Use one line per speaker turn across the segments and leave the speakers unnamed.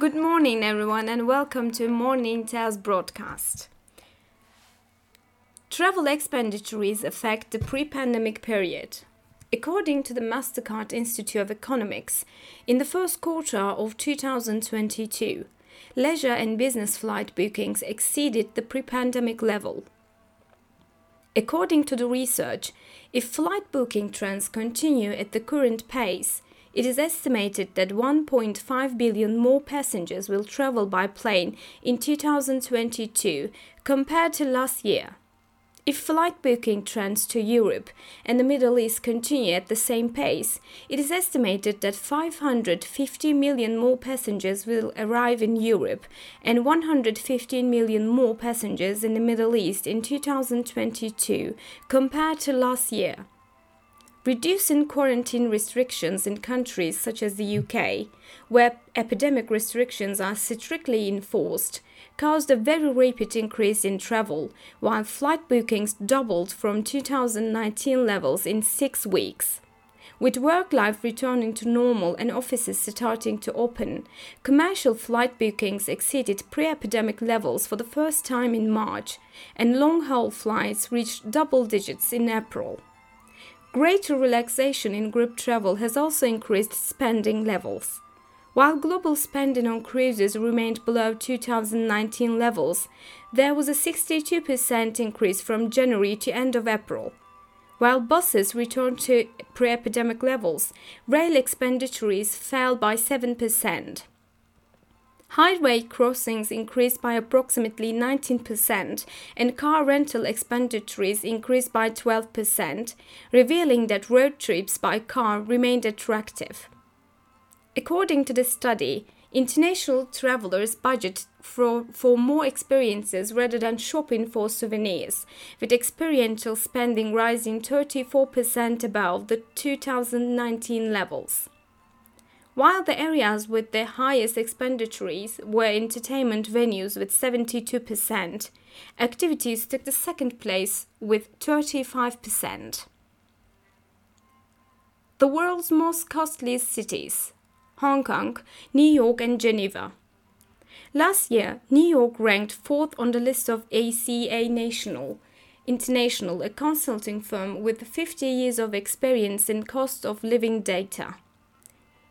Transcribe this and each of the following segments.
Good morning, everyone, and welcome to Morning Tells broadcast. Travel expenditures affect the pre pandemic period. According to the MasterCard Institute of Economics, in the first quarter of 2022, leisure and business flight bookings exceeded the pre pandemic level. According to the research, if flight booking trends continue at the current pace, it is estimated that 1.5 billion more passengers will travel by plane in 2022 compared to last year. If flight booking trends to Europe and the Middle East continue at the same pace, it is estimated that 550 million more passengers will arrive in Europe and 115 million more passengers in the Middle East in 2022 compared to last year. Reducing quarantine restrictions in countries such as the UK, where epidemic restrictions are strictly enforced, caused a very rapid increase in travel, while flight bookings doubled from 2019 levels in six weeks. With work life returning to normal and offices starting to open, commercial flight bookings exceeded pre epidemic levels for the first time in March, and long haul flights reached double digits in April. Greater relaxation in group travel has also increased spending levels. While global spending on cruises remained below 2019 levels, there was a 62% increase from January to end of April. While buses returned to pre epidemic levels, rail expenditures fell by 7%. Highway crossings increased by approximately 19%, and car rental expenditures increased by 12%, revealing that road trips by car remained attractive. According to the study, international travelers budget for, for more experiences rather than shopping for souvenirs, with experiential spending rising 34% above the 2019 levels. While the areas with the highest expenditures were entertainment venues with 72%, activities took the second place with 35%. The world's most costly cities Hong Kong, New York, and Geneva. Last year, New York ranked fourth on the list of ECA National International, a consulting firm with 50 years of experience in cost of living data.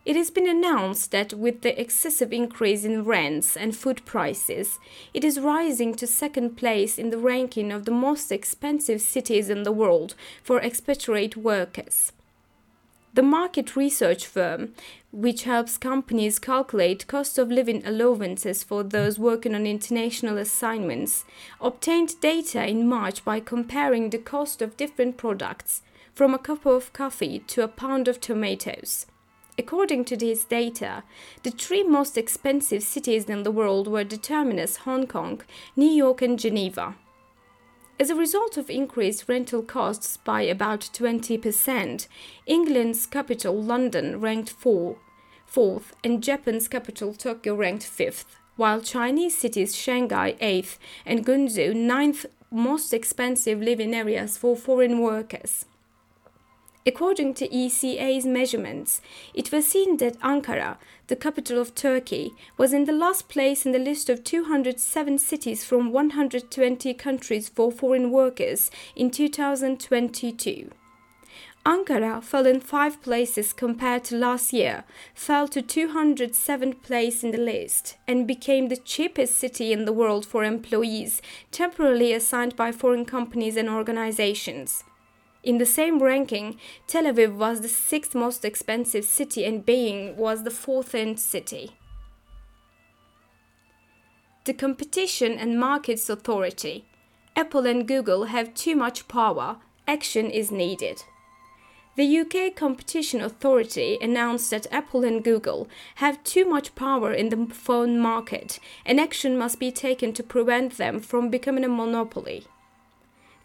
It has been announced that with the excessive increase in rents and food prices, it is rising to second place in the ranking of the most expensive cities in the world for expatriate workers. The market research firm, which helps companies calculate cost of living allowances for those working on international assignments, obtained data in March by comparing the cost of different products, from a cup of coffee to a pound of tomatoes. According to this data, the three most expensive cities in the world were determined as Hong Kong, New York, and Geneva. As a result of increased rental costs by about 20%, England's capital London ranked four, fourth and Japan's capital Tokyo ranked fifth, while Chinese cities Shanghai eighth and Guangzhou ninth most expensive living areas for foreign workers. According to ECA's measurements, it was seen that Ankara, the capital of Turkey, was in the last place in the list of 207 cities from 120 countries for foreign workers in 2022. Ankara fell in five places compared to last year, fell to 207th place in the list, and became the cheapest city in the world for employees temporarily assigned by foreign companies and organizations. In the same ranking, Tel Aviv was the sixth most expensive city and Beijing was the fourth city. The Competition and Markets Authority. Apple and Google have too much power. Action is needed. The UK Competition Authority announced that Apple and Google have too much power in the phone market and action must be taken to prevent them from becoming a monopoly.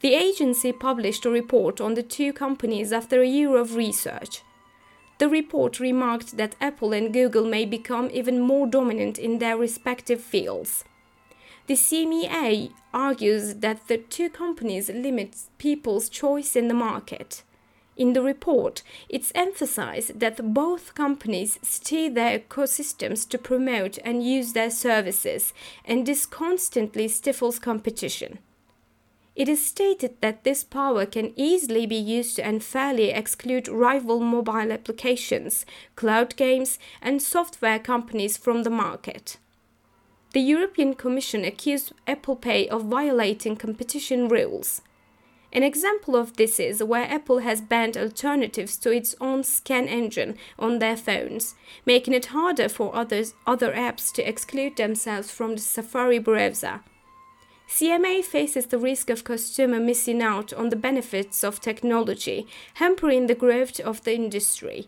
The agency published a report on the two companies after a year of research. The report remarked that Apple and Google may become even more dominant in their respective fields. The CMEA argues that the two companies limit people's choice in the market. In the report, it's emphasized that both companies steer their ecosystems to promote and use their services, and this constantly stifles competition. It is stated that this power can easily be used to unfairly exclude rival mobile applications, cloud games, and software companies from the market. The European Commission accused Apple Pay of violating competition rules. An example of this is where Apple has banned alternatives to its own scan engine on their phones, making it harder for others, other apps to exclude themselves from the Safari browser. CMA faces the risk of consumer missing out on the benefits of technology, hampering the growth of the industry.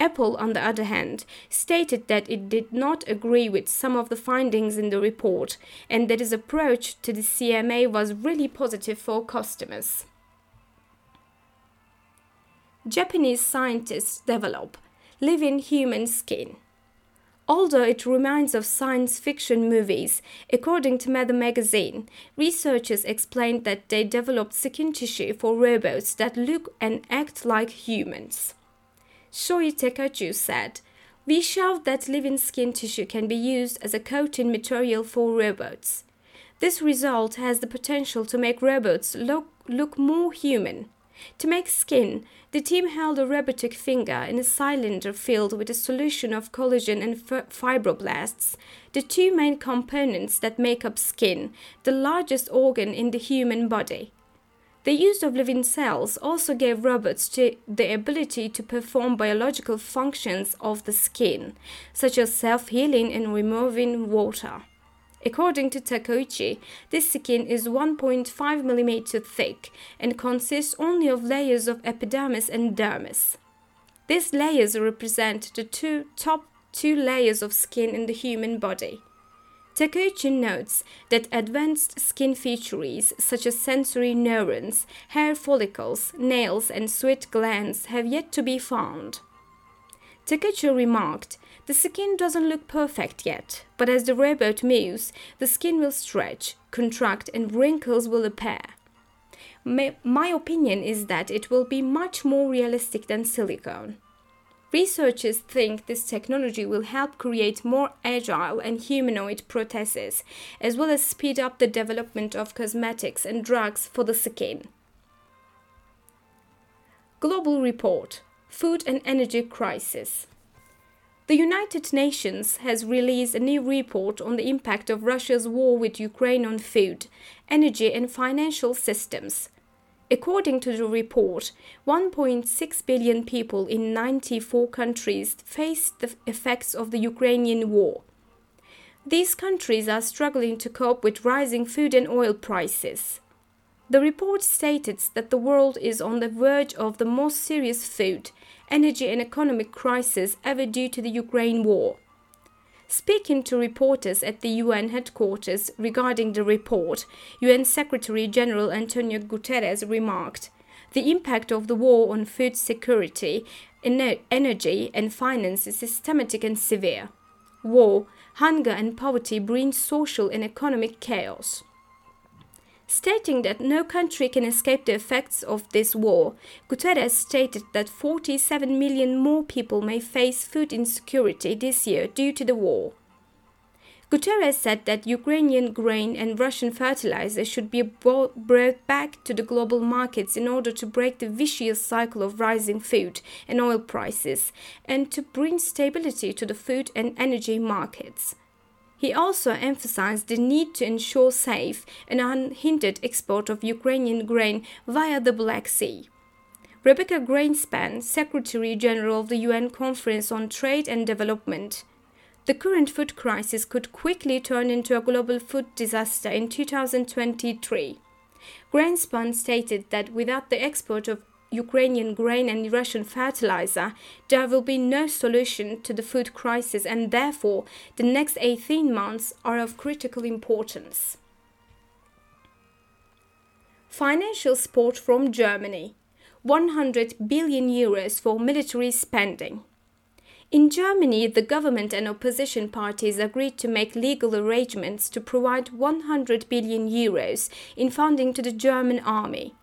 Apple, on the other hand, stated that it did not agree with some of the findings in the report and that its approach to the CMA was really positive for customers. Japanese scientists develop living human skin. Although it reminds of science fiction movies, according to Matter magazine, researchers explained that they developed skin tissue for robots that look and act like humans. Shoji Takeuchi said, We showed that living skin tissue can be used as a coating material for robots. This result has the potential to make robots look, look more human. To make skin, the team held a robotic finger in a cylinder filled with a solution of collagen and fibroblasts, the two main components that make up skin, the largest organ in the human body. The use of living cells also gave robots the ability to perform biological functions of the skin, such as self healing and removing water. According to Takeuchi, this skin is 1.5 mm thick and consists only of layers of epidermis and dermis. These layers represent the two top two layers of skin in the human body. Takeuchi notes that advanced skin features such as sensory neurons, hair follicles, nails, and sweat glands have yet to be found. Takeuchi remarked, the skin doesn't look perfect yet, but as the robot moves, the skin will stretch, contract, and wrinkles will appear. My, my opinion is that it will be much more realistic than silicone. Researchers think this technology will help create more agile and humanoid prostheses, as well as speed up the development of cosmetics and drugs for the skin. Global Report Food and Energy Crisis the United Nations has released a new report on the impact of Russia's war with Ukraine on food, energy, and financial systems. According to the report, 1.6 billion people in 94 countries faced the effects of the Ukrainian war. These countries are struggling to cope with rising food and oil prices. The report stated that the world is on the verge of the most serious food, energy, and economic crisis ever due to the Ukraine war. Speaking to reporters at the UN headquarters regarding the report, UN Secretary General Antonio Guterres remarked The impact of the war on food security, energy, and finance is systematic and severe. War, hunger, and poverty bring social and economic chaos. Stating that no country can escape the effects of this war, Guterres stated that 47 million more people may face food insecurity this year due to the war. Guterres said that Ukrainian grain and Russian fertilizer should be brought back to the global markets in order to break the vicious cycle of rising food and oil prices and to bring stability to the food and energy markets. He also emphasized the need to ensure safe and unhindered export of Ukrainian grain via the Black Sea. Rebecca Grynspan, Secretary General of the UN Conference on Trade and Development, the current food crisis could quickly turn into a global food disaster in 2023. Grynspan stated that without the export of Ukrainian grain and Russian fertilizer, there will be no solution to the food crisis, and therefore, the next 18 months are of critical importance. Financial support from Germany 100 billion euros for military spending. In Germany, the government and opposition parties agreed to make legal arrangements to provide 100 billion euros in funding to the German army.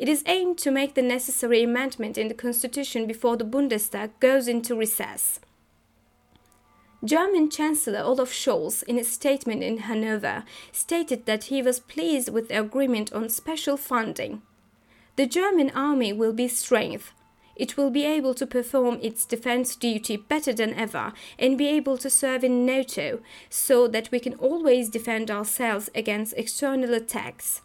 It is aimed to make the necessary amendment in the constitution before the Bundestag goes into recess. German Chancellor Olaf Scholz, in a statement in Hanover, stated that he was pleased with the agreement on special funding. The German army will be strengthened. It will be able to perform its defense duty better than ever and be able to serve in NATO so that we can always defend ourselves against external attacks.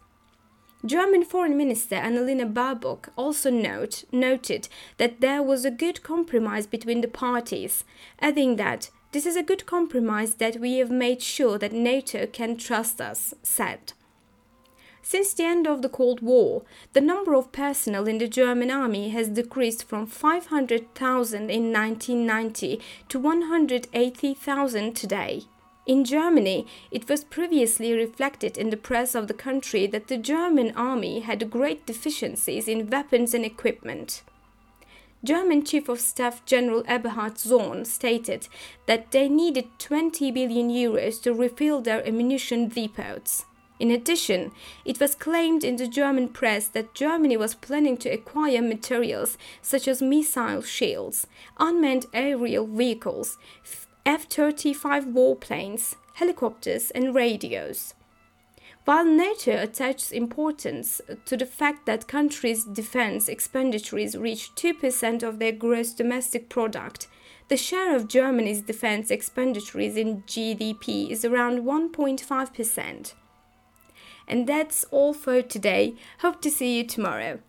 German Foreign Minister Annalena Baerbock also note, noted that there was a good compromise between the parties, adding that this is a good compromise that we have made sure that NATO can trust us, said. Since the end of the Cold War, the number of personnel in the German army has decreased from 500,000 in 1990 to 180,000 today. In Germany, it was previously reflected in the press of the country that the German army had great deficiencies in weapons and equipment. German Chief of Staff General Eberhard Zorn stated that they needed 20 billion euros to refill their ammunition depots. In addition, it was claimed in the German press that Germany was planning to acquire materials such as missile shields, unmanned aerial vehicles, F 35 warplanes, helicopters, and radios. While NATO attaches importance to the fact that countries' defense expenditures reach 2% of their gross domestic product, the share of Germany's defense expenditures in GDP is around 1.5%. And that's all for today. Hope to see you tomorrow.